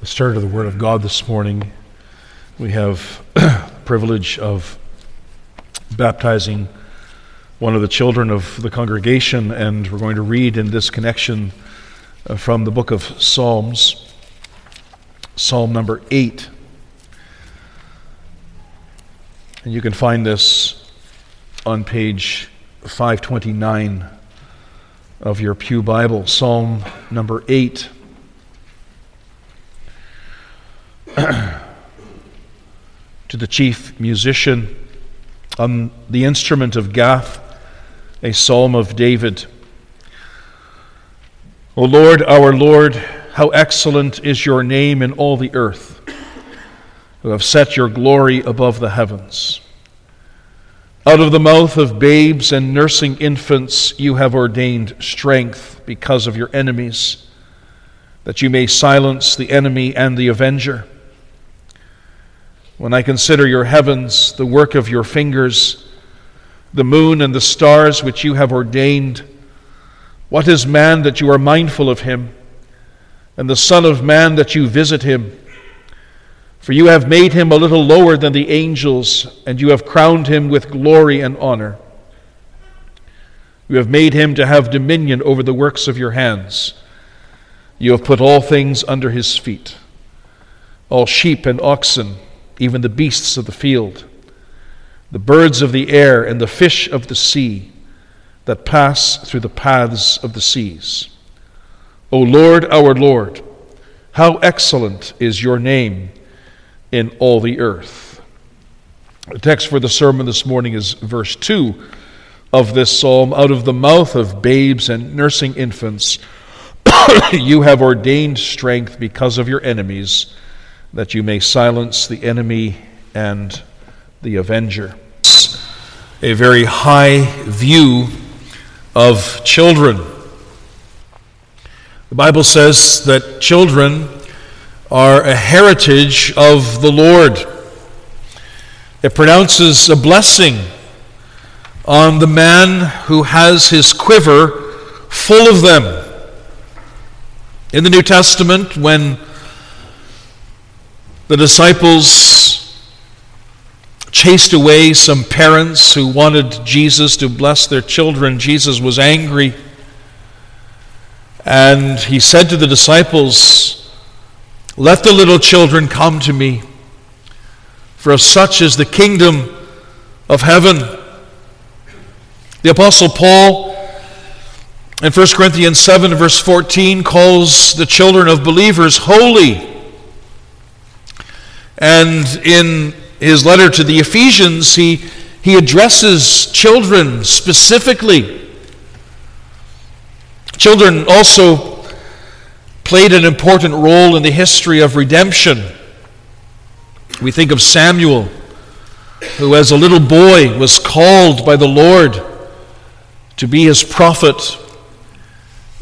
the start of the Word of God this morning. We have the privilege of baptizing one of the children of the congregation, and we're going to read in this connection uh, from the book of Psalms, Psalm number 8. And you can find this on page 529 of your Pew Bible, Psalm number 8. to the chief musician on the instrument of Gath, a psalm of David. O Lord, our Lord, how excellent is your name in all the earth, who have set your glory above the heavens. Out of the mouth of babes and nursing infants, you have ordained strength because of your enemies, that you may silence the enemy and the avenger. When I consider your heavens, the work of your fingers, the moon and the stars which you have ordained, what is man that you are mindful of him, and the Son of Man that you visit him? For you have made him a little lower than the angels, and you have crowned him with glory and honor. You have made him to have dominion over the works of your hands. You have put all things under his feet all sheep and oxen even the beasts of the field, the birds of the air, and the fish of the sea that pass through the paths of the seas. O Lord, our Lord, how excellent is your name in all the earth. The text for the sermon this morning is verse 2 of this psalm Out of the mouth of babes and nursing infants, you have ordained strength because of your enemies that you may silence the enemy and the avenger. A very high view of children. The Bible says that children are a heritage of the Lord. It pronounces a blessing on the man who has his quiver full of them. In the New Testament, when the disciples chased away some parents who wanted Jesus to bless their children. Jesus was angry. And he said to the disciples, Let the little children come to me, for of such is the kingdom of heaven. The Apostle Paul in 1 Corinthians 7, verse 14, calls the children of believers holy. And in his letter to the Ephesians, he, he addresses children specifically. Children also played an important role in the history of redemption. We think of Samuel, who as a little boy was called by the Lord to be his prophet.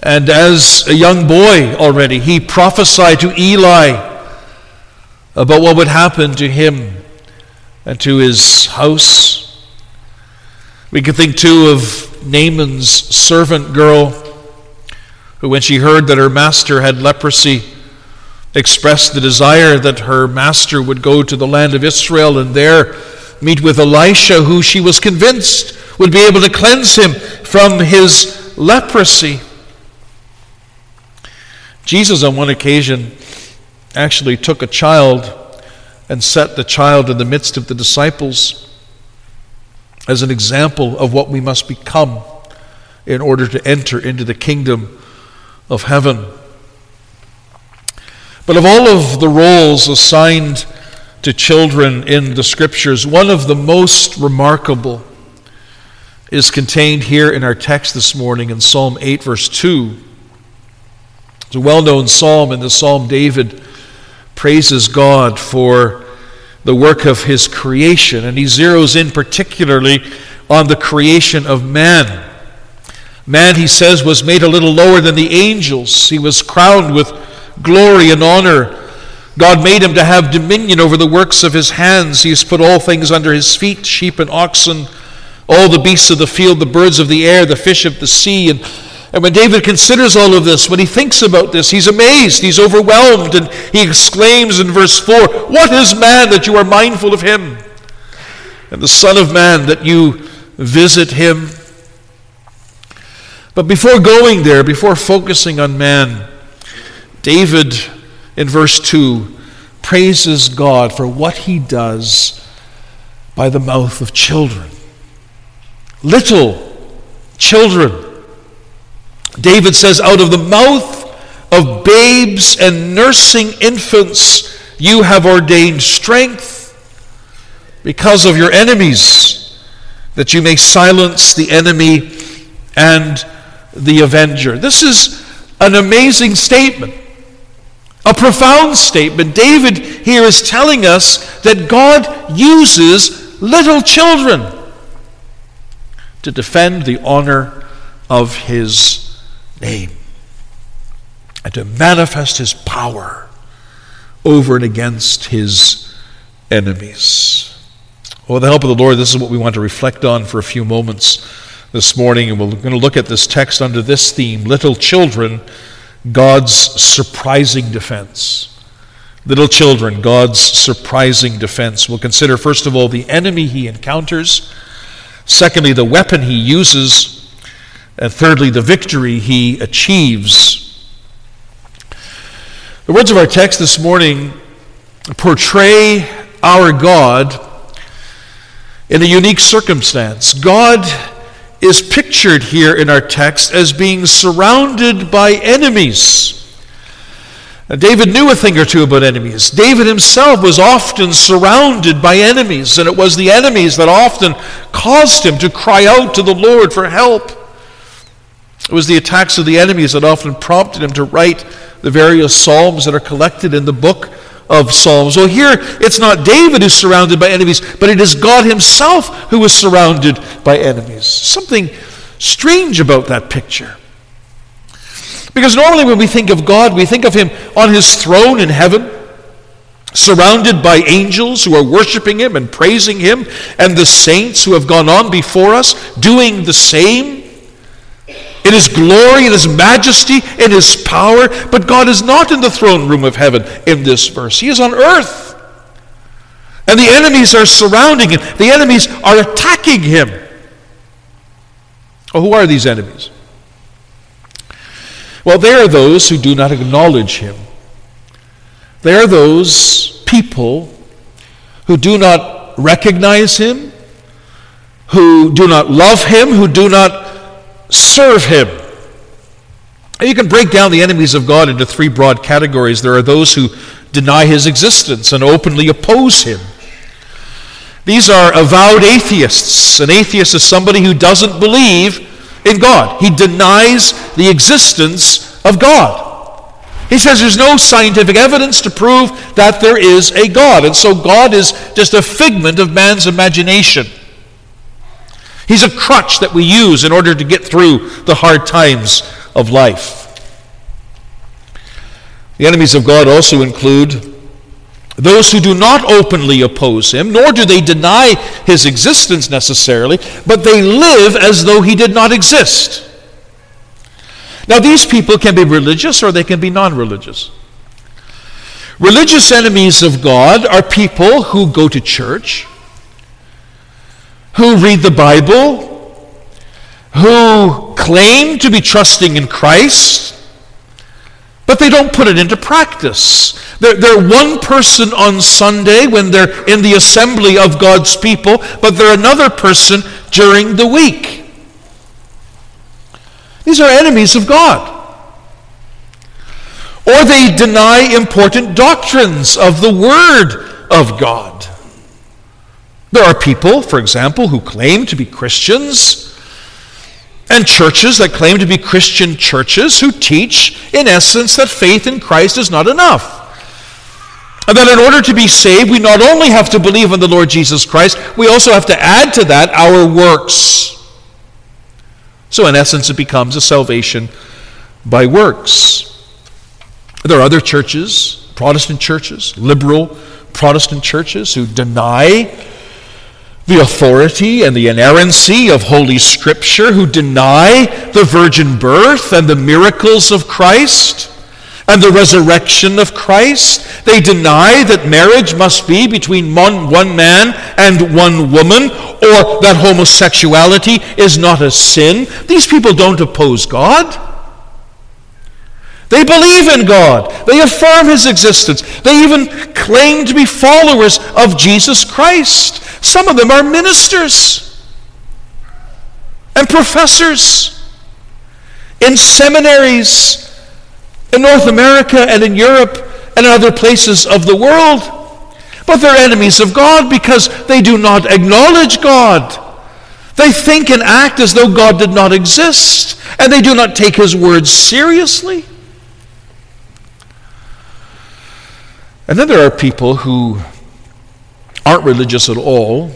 And as a young boy already, he prophesied to Eli about what would happen to him and to his house. We can think too of Naaman's servant girl who, when she heard that her master had leprosy, expressed the desire that her master would go to the land of Israel and there meet with Elisha, who she was convinced would be able to cleanse him from his leprosy. Jesus, on one occasion, actually took a child and set the child in the midst of the disciples as an example of what we must become in order to enter into the kingdom of heaven. But of all of the roles assigned to children in the scriptures, one of the most remarkable is contained here in our text this morning in Psalm 8, verse 2. It's a well known psalm in the Psalm David praises God for the work of his creation, and he zeroes in particularly on the creation of man. Man, he says, was made a little lower than the angels. He was crowned with glory and honor. God made him to have dominion over the works of his hands. He has put all things under his feet sheep and oxen, all the beasts of the field, the birds of the air, the fish of the sea. And And when David considers all of this, when he thinks about this, he's amazed, he's overwhelmed, and he exclaims in verse 4 What is man that you are mindful of him? And the Son of Man that you visit him? But before going there, before focusing on man, David in verse 2 praises God for what he does by the mouth of children. Little children. David says, Out of the mouth of babes and nursing infants, you have ordained strength because of your enemies, that you may silence the enemy and the avenger. This is an amazing statement, a profound statement. David here is telling us that God uses little children to defend the honor of his name and to manifest his power over and against his enemies. Well, with the help of the Lord, this is what we want to reflect on for a few moments this morning, and we're going to look at this text under this theme Little Children, God's Surprising Defense. Little children, God's surprising defense. We'll consider, first of all, the enemy he encounters, secondly, the weapon he uses, and thirdly, the victory he achieves. The words of our text this morning portray our God in a unique circumstance. God is pictured here in our text as being surrounded by enemies. Now, David knew a thing or two about enemies. David himself was often surrounded by enemies, and it was the enemies that often caused him to cry out to the Lord for help. It was the attacks of the enemies that often prompted him to write the various psalms that are collected in the book of Psalms. Well, here it's not David who's surrounded by enemies, but it is God himself who is surrounded by enemies. Something strange about that picture. Because normally when we think of God, we think of him on his throne in heaven, surrounded by angels who are worshiping him and praising him, and the saints who have gone on before us doing the same in his glory, in his majesty, in his power. But God is not in the throne room of heaven in this verse, he is on earth. And the enemies are surrounding him, the enemies are attacking him. Oh, who are these enemies? Well, they are those who do not acknowledge him. They are those people who do not recognize him, who do not love him, who do not serve him. You can break down the enemies of God into three broad categories. There are those who deny his existence and openly oppose him. These are avowed atheists. An atheist is somebody who doesn't believe in God, he denies the existence of God. He says there's no scientific evidence to prove that there is a God, and so God is just a figment of man's imagination. He's a crutch that we use in order to get through the hard times of life. The enemies of God also include those who do not openly oppose him, nor do they deny his existence necessarily, but they live as though he did not exist. Now, these people can be religious or they can be non religious. Religious enemies of God are people who go to church, who read the Bible, who claim to be trusting in Christ, but they don't put it into practice. They're, they're, one person on Sunday when they're in the assembly of God's people, but they're another person during the week. These are enemies of God. Or they deny important doctrines of the Word of God. There are people, for example, who claim to be Christians, and churches that claim to be Christian churches who teach, in essence, that faith in Christ is not enough. And that in order to be saved, we not only have to believe in the Lord Jesus Christ, we also have to add to that our works. So, in essence, it becomes a salvation by works. There are other churches, Protestant churches, liberal Protestant churches, who deny the authority and the inerrancy of Holy Scripture, who deny the virgin birth and the miracles of Christ and the resurrection of Christ. They deny that marriage must be between one, one man and one woman, or that homosexuality is not a sin. These people don't oppose God. They believe in God. They affirm his existence. They even claim to be followers of Jesus Christ. Some of them are ministers and professors in seminaries in North America and in Europe and in other places of the world. But they're enemies of God because they do not acknowledge God. They think and act as though God did not exist, and they do not take his words seriously. And then there are people who aren't religious at all,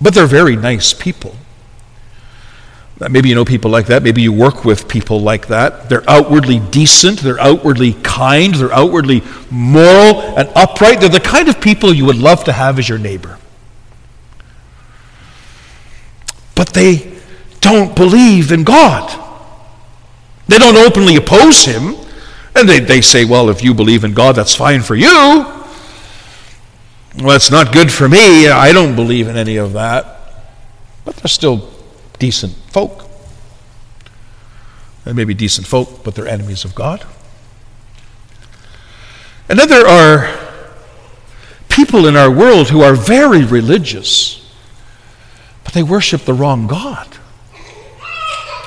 but they're very nice people. Maybe you know people like that. Maybe you work with people like that. They're outwardly decent. They're outwardly kind. They're outwardly moral and upright. They're the kind of people you would love to have as your neighbor. But they don't believe in God. They don't openly oppose Him. And they, they say, well, if you believe in God, that's fine for you. Well, it's not good for me. I don't believe in any of that. But they're still decent folk. They may be decent folk, but they're enemies of God. And then there are people in our world who are very religious, but they worship the wrong God.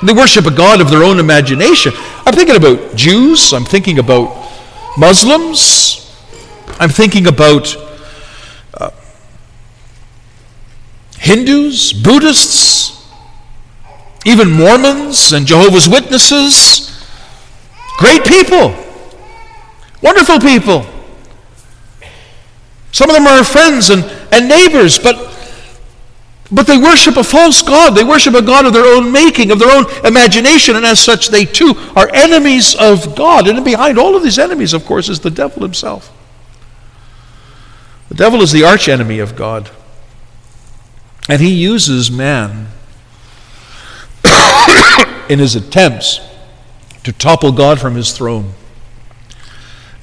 They worship a God of their own imagination. I'm thinking about Jews, I'm thinking about Muslims, I'm thinking about uh, Hindus, Buddhists, even Mormons and Jehovah's Witnesses. Great people, wonderful people. Some of them are friends and, and neighbors, but but they worship a false God. They worship a God of their own making, of their own imagination, and as such, they too are enemies of God. And behind all of these enemies, of course, is the devil himself. The devil is the arch enemy of God. And he uses man in his attempts to topple God from his throne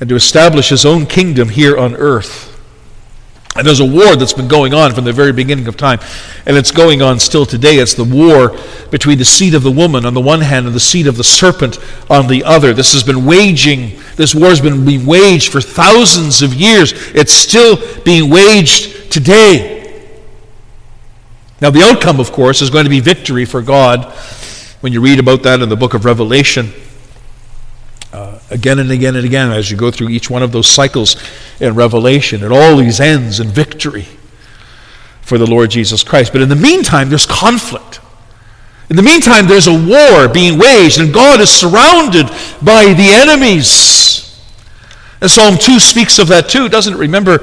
and to establish his own kingdom here on earth. And there's a war that's been going on from the very beginning of time, and it's going on still today. It's the war between the seed of the woman on the one hand and the seed of the serpent on the other. This has been waging, this war has been being waged for thousands of years. It's still being waged today. Now, the outcome, of course, is going to be victory for God when you read about that in the book of Revelation uh, again and again and again as you go through each one of those cycles in Revelation. It always ends in victory for the Lord Jesus Christ. But in the meantime, there's conflict. In the meantime, there's a war being waged, and God is surrounded by the enemies. And Psalm 2 speaks of that too, doesn't it? Remember,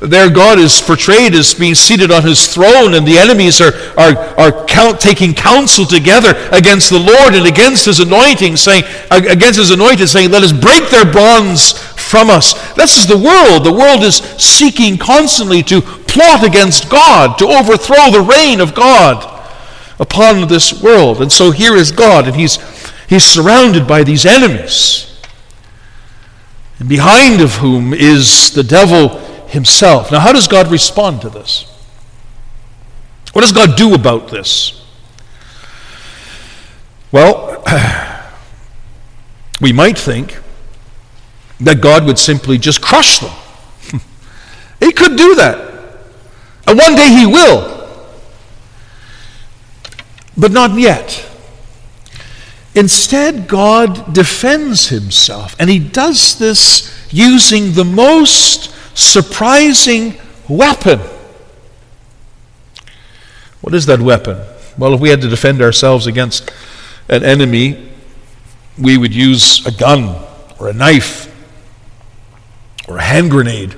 there God is portrayed as being seated on his throne, and the enemies are, are, are count, taking counsel together against the Lord and against his anointing, saying, against his anointed, saying, Let us break their bonds from us. This is the world. The world is seeking constantly to plot against God, to overthrow the reign of God upon this world. And so here is God, and he's, he's surrounded by these enemies and behind of whom is the devil himself. Now, how does God respond to this? What does God do about this? Well, we might think that God would simply just crush them. he could do that. And one day he will. But not yet. Instead, God defends himself, and he does this using the most surprising weapon. What is that weapon? Well, if we had to defend ourselves against an enemy, we would use a gun or a knife or a hand grenade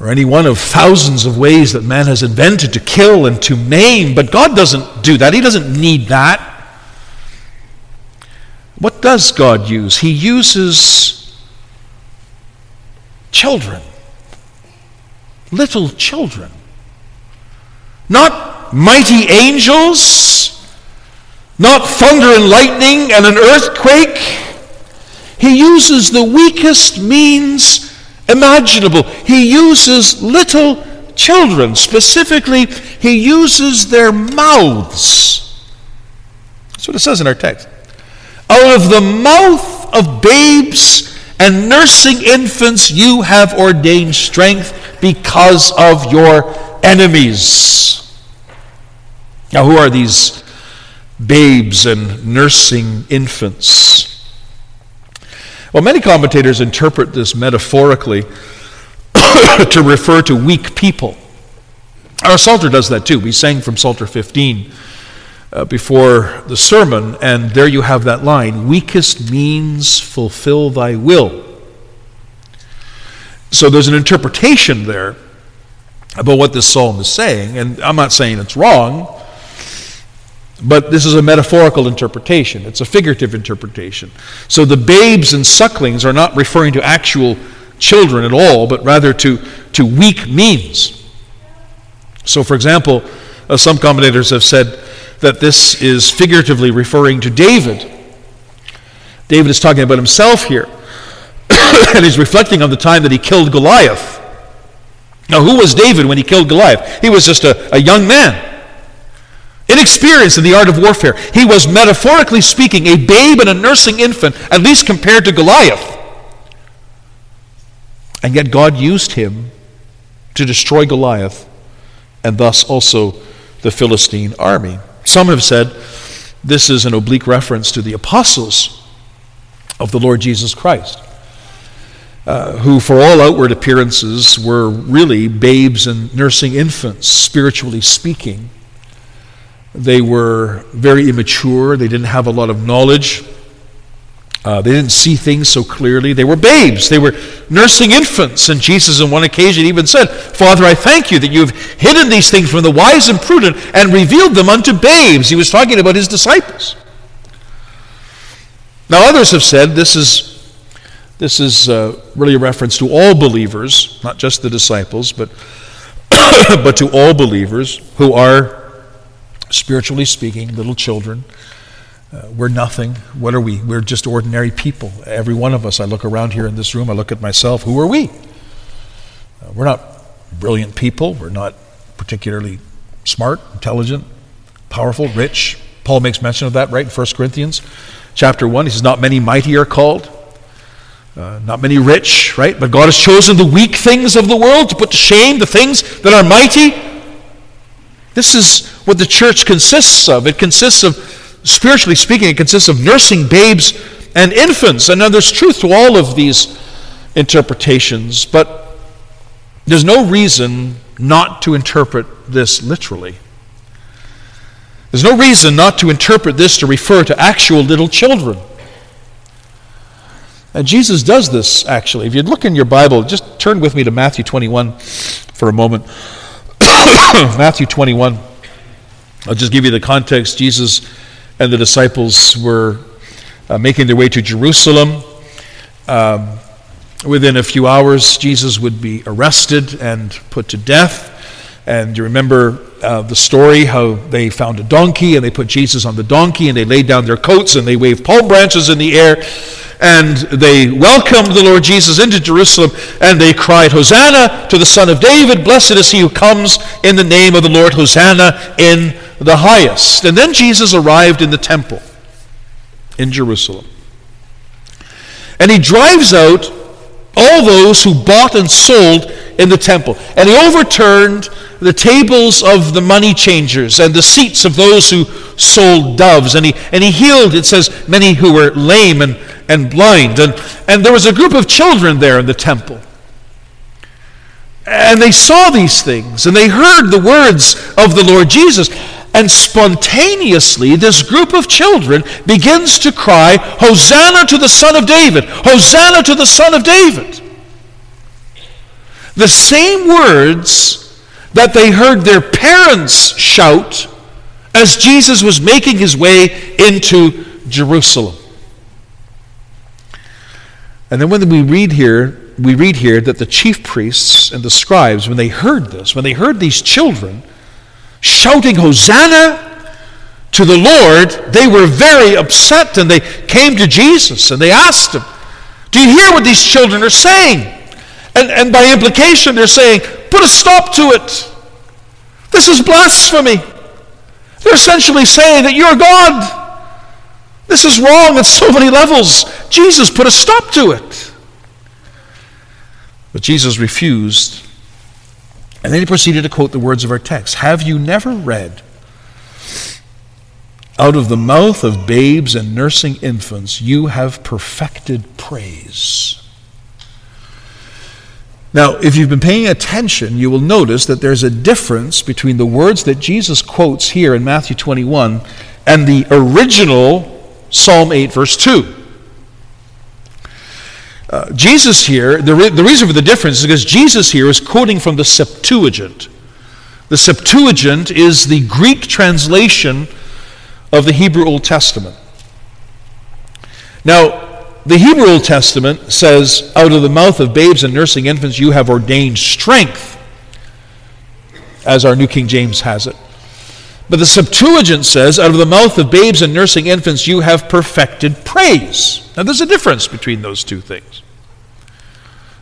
or any one of thousands of ways that man has invented to kill and to maim. But God doesn't do that, He doesn't need that. Does God use? He uses children, little children. not mighty angels, not thunder and lightning and an earthquake. He uses the weakest means imaginable. He uses little children. Specifically, he uses their mouths. That's what it says in our text. Out of the mouth of babes and nursing infants, you have ordained strength because of your enemies. Now, who are these babes and nursing infants? Well, many commentators interpret this metaphorically to refer to weak people. Our Psalter does that too. We sang from Psalter 15 uh, before the sermon, and there you have that line Weakest means fulfill thy will. So there's an interpretation there about what this psalm is saying, and I'm not saying it's wrong, but this is a metaphorical interpretation. It's a figurative interpretation. So the babes and sucklings are not referring to actual children at all, but rather to, to weak means. So, for example, uh, some commentators have said that this is figuratively referring to David. David is talking about himself here, and he's reflecting on the time that he killed Goliath. Now, who was David when he killed Goliath? He was just a, a young man inexperienced in the art of warfare. He was, metaphorically speaking, a babe and a nursing infant, at least compared to Goliath. And yet God used him to destroy Goliath and thus also the Philistine army. Some have said this is an oblique reference to the apostles of the Lord Jesus Christ, uh, who, for all outward appearances, were really babes and nursing infants, spiritually speaking. They were very immature, they didn't have a lot of knowledge. Uh, they didn't see things so clearly. They were babes. They were nursing infants. And Jesus, on one occasion, even said, Father, I thank you that you have hidden these things from the wise and prudent and revealed them unto babes. He was talking about his disciples. Now, others have said this is, this is uh, really a reference to all believers, not just the disciples, but, but to all believers who are, spiritually speaking, little children uh, we're nothing. What are we? We're just ordinary people. Every one of us, I look around here in this room, I look at myself. Who are we? Uh, we're not brilliant people. We're not particularly smart, intelligent, powerful, rich. Paul makes mention of that, right, in 1 Corinthians chapter 1. He says, Not many mighty are called, uh, not many rich, right? But God has chosen the weak things of the world to put to shame the things that are mighty. This is what the church consists of. It consists of spiritually speaking, it consists of nursing babes and infants. And now there's truth to all of these interpretations, but there's no reason not to interpret this literally. There's no reason not to interpret this to refer to actual little children. And Jesus does this, actually. If you look in your Bible, just turn with me to Matthew 21 for a moment. Matthew 21. I'll just give you the context. Jesus and the disciples were uh, making their way to Jerusalem. Um, within a few hours, Jesus would be arrested and put to death. And you remember uh, the story how they found a donkey and they put Jesus on the donkey and they laid down their coats and they waved palm branches in the air and they welcomed the Lord Jesus into Jerusalem and they cried, Hosanna to the Son of David! Blessed is he who comes in the name of the Lord! Hosanna in the highest. And then Jesus arrived in the temple in Jerusalem. And he drives out all those who bought and sold in the temple. And he overturned the tables of the money changers and the seats of those who sold doves. And he, and he healed, it says, many who were lame and, and blind. And, and there was a group of children there in the temple. And they saw these things and they heard the words of the Lord Jesus. And spontaneously, this group of children begins to cry, Hosanna to the Son of David! Hosanna to the Son of David! The same words that they heard their parents shout as Jesus was making his way into Jerusalem. And then when we read here, we read here that the chief priests and the scribes, when they heard this, when they heard these children, shouting Hosanna to the Lord, they were very upset and they came to Jesus and they asked him, Do you hear what these children are saying? And, and by implication, they're saying, Put a stop to it. This is blasphemy. They're essentially saying that you're God. This is wrong at so many levels. Jesus put a stop to it. But Jesus refused. And then he proceeded to quote the words of our text Have you never read? Out of the mouth of babes and nursing infants, you have perfected praise. Now, if you've been paying attention, you will notice that there's a difference between the words that Jesus quotes here in Matthew 21 and the original Psalm 8, verse 2. Uh, Jesus here, the, re- the reason for the difference is because Jesus here is quoting from the Septuagint. The Septuagint is the Greek translation of the Hebrew Old Testament. Now, the Hebrew Old Testament says, Out of the mouth of babes and nursing infants, you have ordained strength, as our New King James has it. But the Septuagint says, Out of the mouth of babes and nursing infants, you have perfected praise. Now, there's a difference between those two things.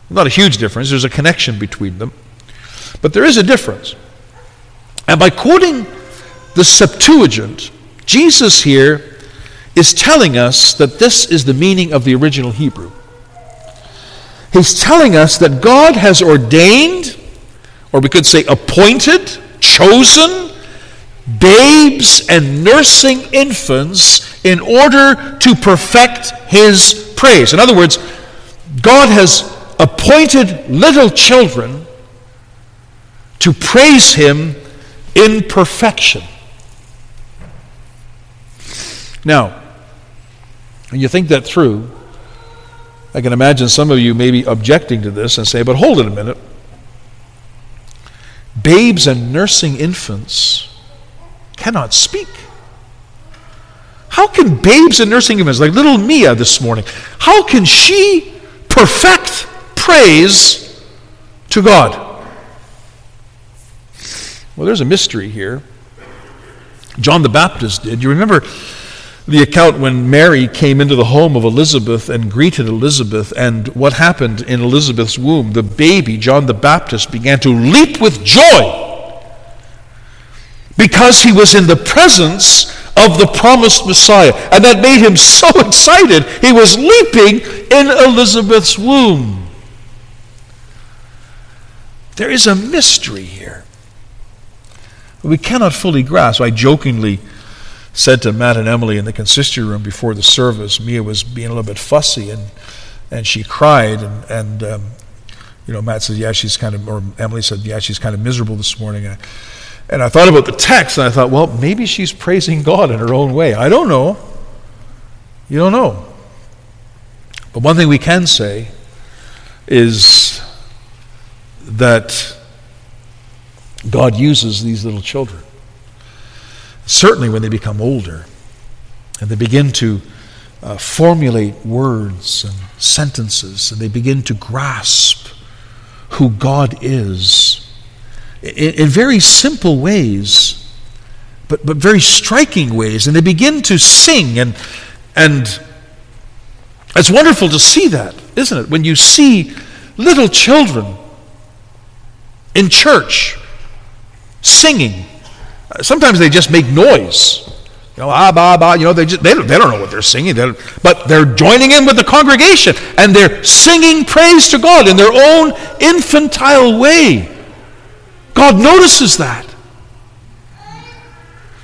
Not a huge difference, there's a connection between them. But there is a difference. And by quoting the Septuagint, Jesus here is telling us that this is the meaning of the original Hebrew. He's telling us that God has ordained, or we could say appointed, chosen, babes and nursing infants in order to perfect his praise. In other words, God has appointed little children to praise him in perfection. Now, when you think that through, I can imagine some of you maybe objecting to this and say, but hold it a minute. Babes and nursing infants cannot speak. How can babes and nursing infants, like little Mia this morning, how can she perfect praise to God? Well, there's a mystery here. John the Baptist did. You remember the account when Mary came into the home of Elizabeth and greeted Elizabeth, and what happened in Elizabeth's womb. The baby, John the Baptist, began to leap with joy because he was in the presence of the promised Messiah. And that made him so excited, he was leaping in Elizabeth's womb. There is a mystery here. We cannot fully grasp. I jokingly said to Matt and Emily in the consistory room before the service, Mia was being a little bit fussy and, and she cried. And, and um, you know, Matt said, Yeah, she's kind of, or Emily said, Yeah, she's kind of miserable this morning. I, and I thought about the text and I thought, Well, maybe she's praising God in her own way. I don't know. You don't know. But one thing we can say is that God uses these little children certainly when they become older and they begin to uh, formulate words and sentences and they begin to grasp who God is in, in very simple ways, but, but very striking ways. And they begin to sing and, and it's wonderful to see that, isn't it? When you see little children in church singing Sometimes they just make noise. You know, ah, bah, bah, you know, they, just, they, don't, they don't know what they're singing, they but they're joining in with the congregation and they're singing praise to God in their own infantile way. God notices that.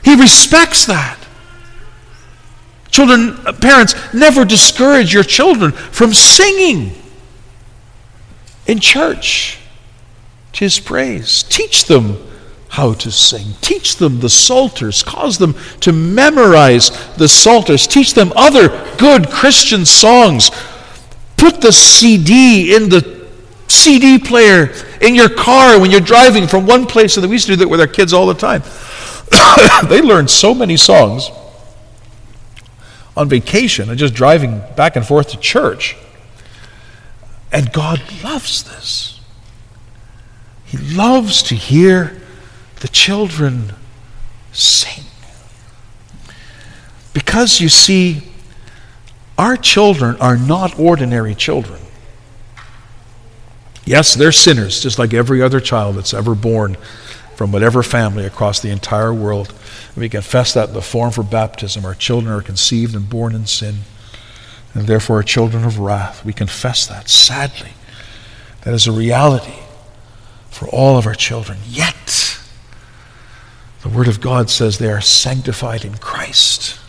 He respects that. Children, uh, parents, never discourage your children from singing in church to his praise. Teach them how to sing. Teach them the Psalters. Cause them to memorize the Psalters. Teach them other good Christian songs. Put the CD in the CD player in your car when you're driving from one place to the. We used to do that with our kids all the time. they learned so many songs on vacation and just driving back and forth to church. And God loves this. He loves to hear the children sing. Because you see, our children are not ordinary children. Yes, they're sinners, just like every other child that's ever born from whatever family across the entire world. We confess that in the form for baptism. Our children are conceived and born in sin, and therefore are children of wrath. We confess that, sadly. That is a reality for all of our children. Yet, the Word of God says they are sanctified in Christ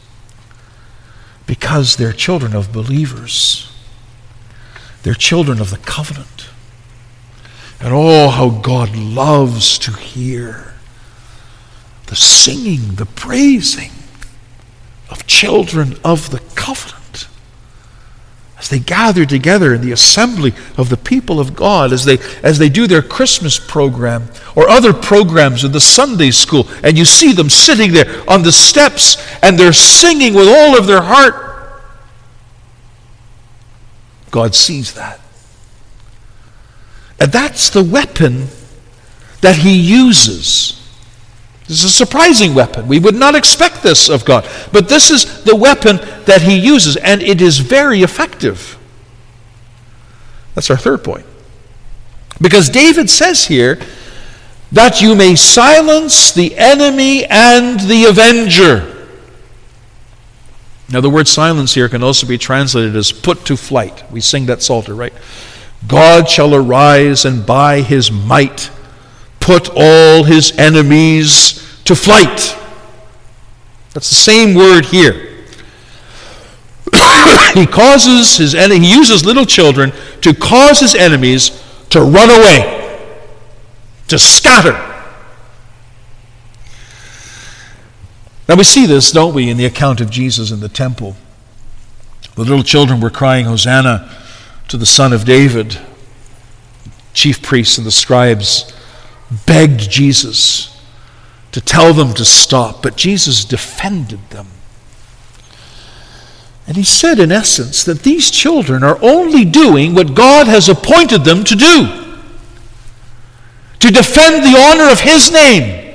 because they're children of believers. They're children of the covenant. And oh, how God loves to hear the singing, the praising of children of the covenant. As they gather together in the assembly of the people of God, as they, as they do their Christmas program or other programs in the Sunday school, and you see them sitting there on the steps and they're singing with all of their heart. God sees that. And that's the weapon that he uses. This is a surprising weapon. We would not expect this of God. But this is the weapon that he uses, and it is very effective. That's our third point. Because David says here, that you may silence the enemy and the avenger. Now, the word silence here can also be translated as put to flight. We sing that Psalter, right? God shall arise and by his might put all his enemies to flight. That's the same word here. he causes his enemy, he uses little children to cause his enemies to run away, to scatter. Now we see this, don't we, in the account of Jesus in the temple. The little children were crying, Hosanna to the Son of David. Chief priests and the scribes begged Jesus to tell them to stop, but Jesus defended them. And he said, in essence, that these children are only doing what God has appointed them to do to defend the honor of his name.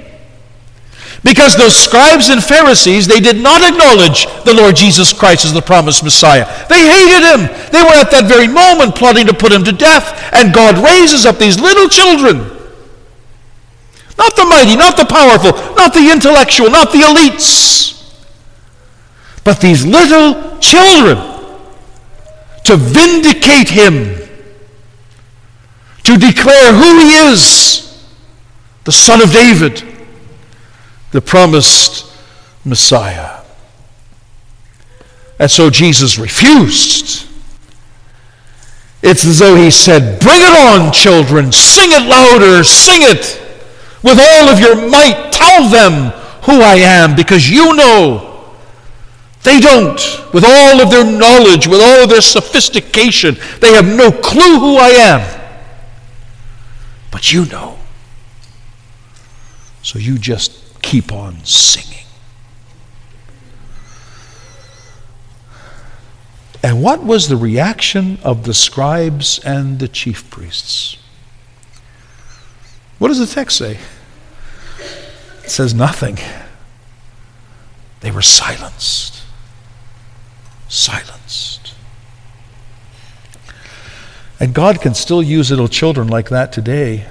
Because those scribes and Pharisees, they did not acknowledge the Lord Jesus Christ as the promised Messiah. They hated him. They were at that very moment plotting to put him to death. And God raises up these little children. Not the mighty, not the powerful, not the intellectual, not the elites. But these little children to vindicate him, to declare who he is, the Son of David the promised Messiah. And so Jesus refused. It's as though he said, Bring it on, children. Sing it louder. Sing it with all of your might. Tell them who I am because you know. They don't. With all of their knowledge, with all of their sophistication, they have no clue who I am. But you know. So you just keep on singing. And what was the reaction of the scribes and the chief priests? What does the text say? It says nothing. They were silenced. Silenced. And God can still use little children like that today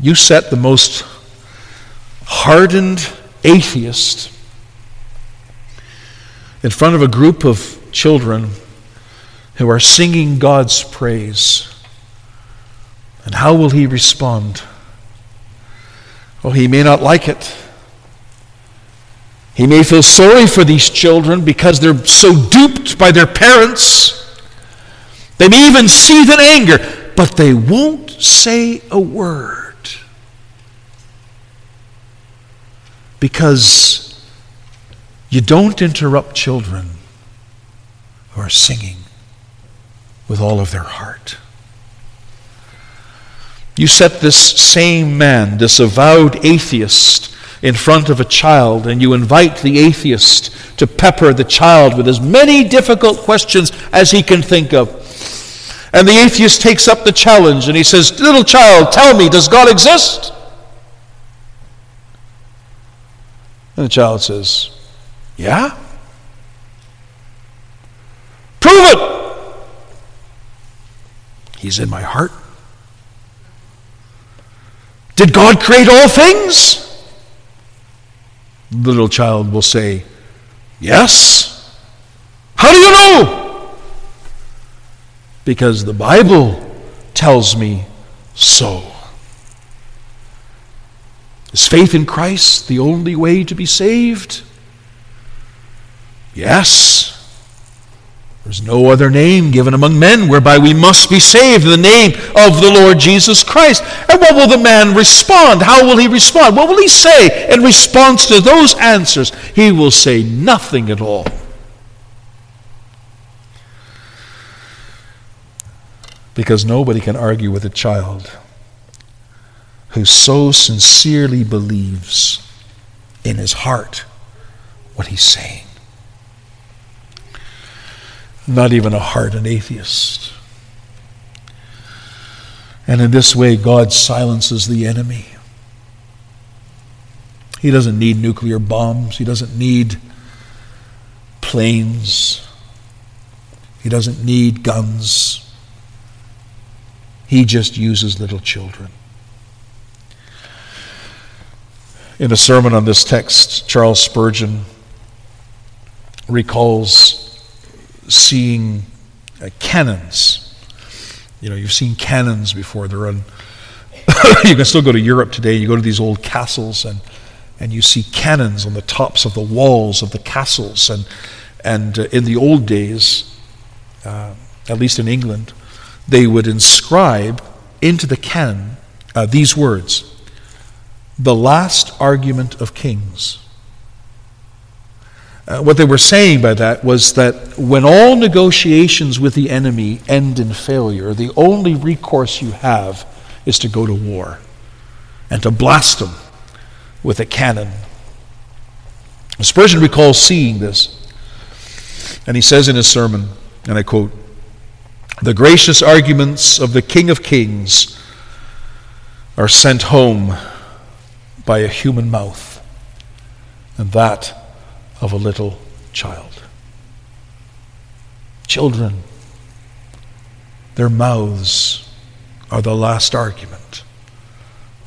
you set the most hardened atheist in front of a group of children who are singing God's praise. And how will he respond? Well, he may not like it. He may feel sorry for these children because they're so duped by their parents. They may even seethe in anger, but they won't say a word. because you don't interrupt children who are singing with all of their heart. You set this same man, this avowed atheist, in front of a child, and you invite the atheist to pepper the child with as many difficult questions as he can think of. And the atheist takes up the challenge and he says, Little child, tell me, does God exist? And the child says, Yeah? Prove it! He's in my heart. Did God create all things? The little child will say, Yes. How do you know? Because the Bible tells me so. Is faith in Christ the only way to be saved? Yes. There's no other name given among men whereby we must be saved in the name of the Lord Jesus Christ. And what will the man respond? How will he respond? What will he say in response to those answers? He will say nothing at all. Because nobody can argue with a child who so sincerely believes in his heart what he's saying not even a hardened atheist. And in this way, God silences the enemy. He doesn't need nuclear bombs, he doesn't need planes, he doesn't need guns. He just uses little children. In a sermon on this text, Charles Spurgeon recalls seeing uh, cannons. You know, you've seen cannons before. They're on. you can still go to Europe today. You go to these old castles and and you see cannons on the tops of the walls of the castles. And and uh, in the old days, uh, at least in England, they would inscribe into the cannon uh, these words: "The last argument of kings." Uh, what they were saying by that was that when all negotiations with the enemy end in failure, the only recourse you have is to go to war and to blast them with a cannon. Spurgeon recalls seeing this, and he says in his sermon, and I quote, The gracious arguments of the King of Kings are sent home by a human mouth, and that of a little child. Children, their mouths are the last argument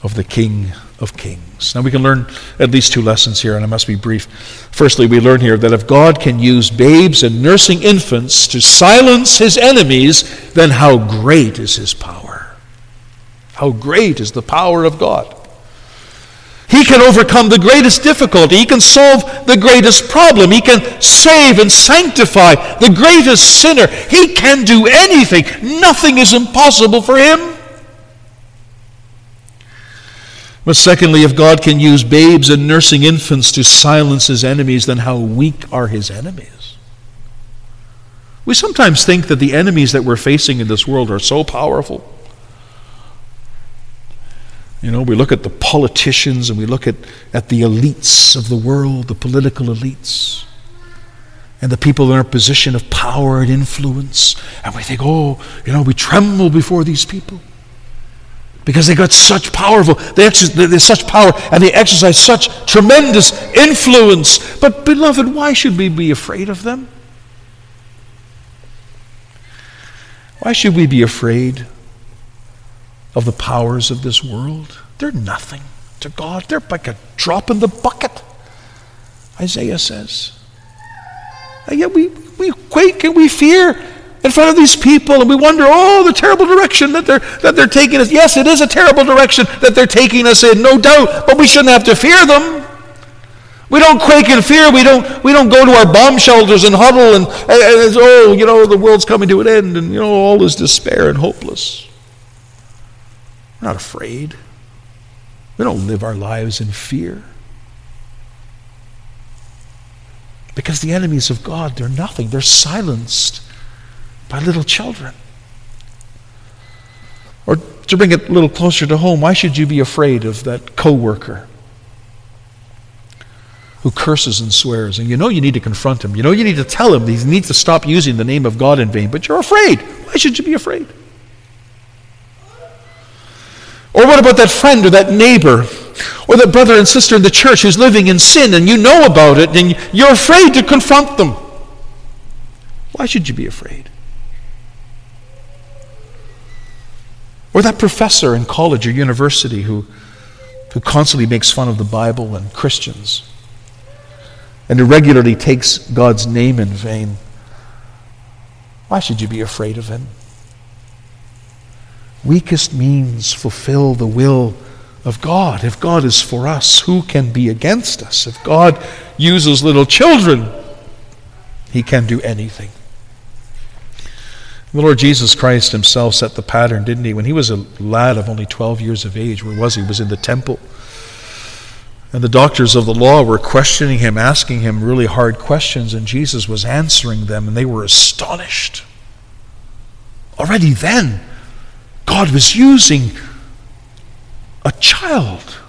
of the King of Kings. Now we can learn at least two lessons here, and I must be brief. Firstly, we learn here that if God can use babes and nursing infants to silence his enemies, then how great is his power! How great is the power of God! He can overcome the greatest difficulty. He can solve the greatest problem. He can save and sanctify the greatest sinner. He can do anything. Nothing is impossible for him. But secondly, if God can use babes and nursing infants to silence his enemies, then how weak are his enemies? We sometimes think that the enemies that we're facing in this world are so powerful. You know, we look at the politicians and we look at, at the elites of the world, the political elites, and the people in a position of power and influence. And we think, oh, you know, we tremble before these people because they got such powerful, they exercise, they such power and they exercise such tremendous influence. But, beloved, why should we be afraid of them? Why should we be afraid of the powers of this world. They're nothing to God. They're like a drop in the bucket, Isaiah says. And yet we, we quake and we fear in front of these people and we wonder, oh, the terrible direction that they're, that they're taking us. Yes, it is a terrible direction that they're taking us in, no doubt, but we shouldn't have to fear them. We don't quake in fear. We don't, we don't go to our bomb shelters and huddle and, and, and oh, you know, the world's coming to an end and, you know, all is despair and hopeless. We're not afraid. We don't live our lives in fear. Because the enemies of God, they're nothing. They're silenced by little children. Or to bring it a little closer to home, why should you be afraid of that coworker who curses and swears? And you know you need to confront him. You know you need to tell him he needs to stop using the name of God in vain, but you're afraid. Why should you be afraid? Or what about that friend or that neighbor Or that brother and sister in the church who's living in sin and you know about it and you're afraid to confront them. Why should you be afraid? Or that professor in college or university who, who constantly makes fun of the Bible and Christians and who regularly takes God's name in vain. Why should you be afraid of him? Weakest means fulfill the will of God. If God is for us, who can be against us? If God uses little children, he can do anything. The Lord Jesus Christ himself set the pattern, didn't he? When he was a lad of only 12 years of age, where was he? He was in the temple. And the doctors of the law were questioning him, asking him really hard questions, and Jesus was answering them, and they were astonished. Already then, God was using a child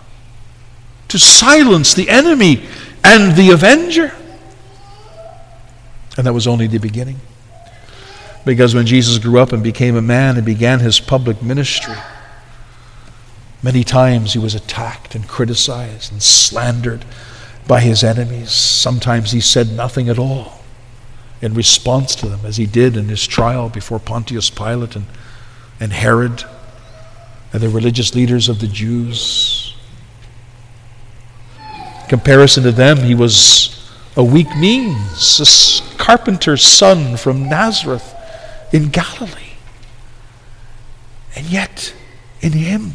to silence the enemy and the avenger. And that was only the beginning. Because when Jesus grew up and became a man and began his public ministry, many times he was attacked and criticized and slandered by his enemies. Sometimes he said nothing at all in response to them, as he did in his trial before Pontius Pilate and, and Herod and the religious leaders of the Jews. In comparison to them, he was a weak means, a carpenter's son from Nazareth in Galilee. And yet, in him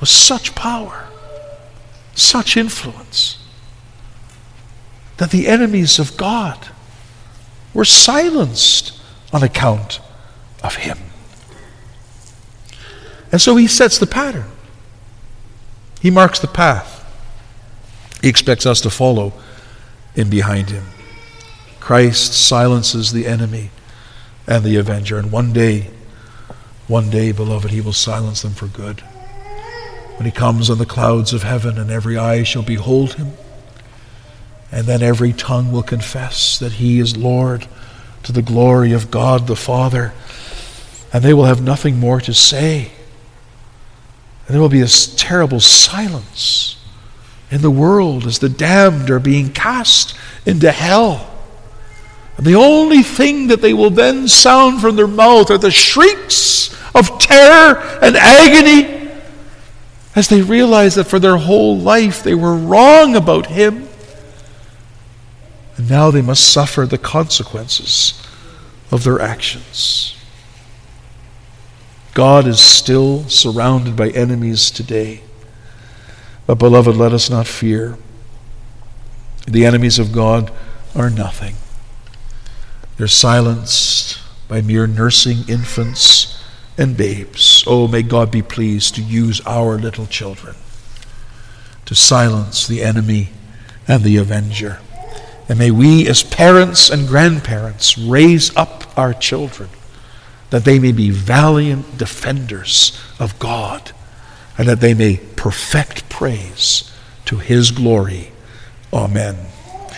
was such power, such influence, that the enemies of God were silenced on account of him. And so he sets the pattern. He marks the path. He expects us to follow in behind him. Christ silences the enemy and the avenger. And one day, one day, beloved, he will silence them for good. When he comes on the clouds of heaven, and every eye shall behold him, and then every tongue will confess that he is Lord to the glory of God the Father, and they will have nothing more to say. And there will be a terrible silence in the world as the damned are being cast into hell. And the only thing that they will then sound from their mouth are the shrieks of terror and agony as they realize that for their whole life they were wrong about Him. And now they must suffer the consequences of their actions. God is still surrounded by enemies today. But, beloved, let us not fear. The enemies of God are nothing. They're silenced by mere nursing infants and babes. Oh, may God be pleased to use our little children to silence the enemy and the avenger. And may we, as parents and grandparents, raise up our children that they may be valiant defenders of God and that they may perfect praise to his glory. Amen.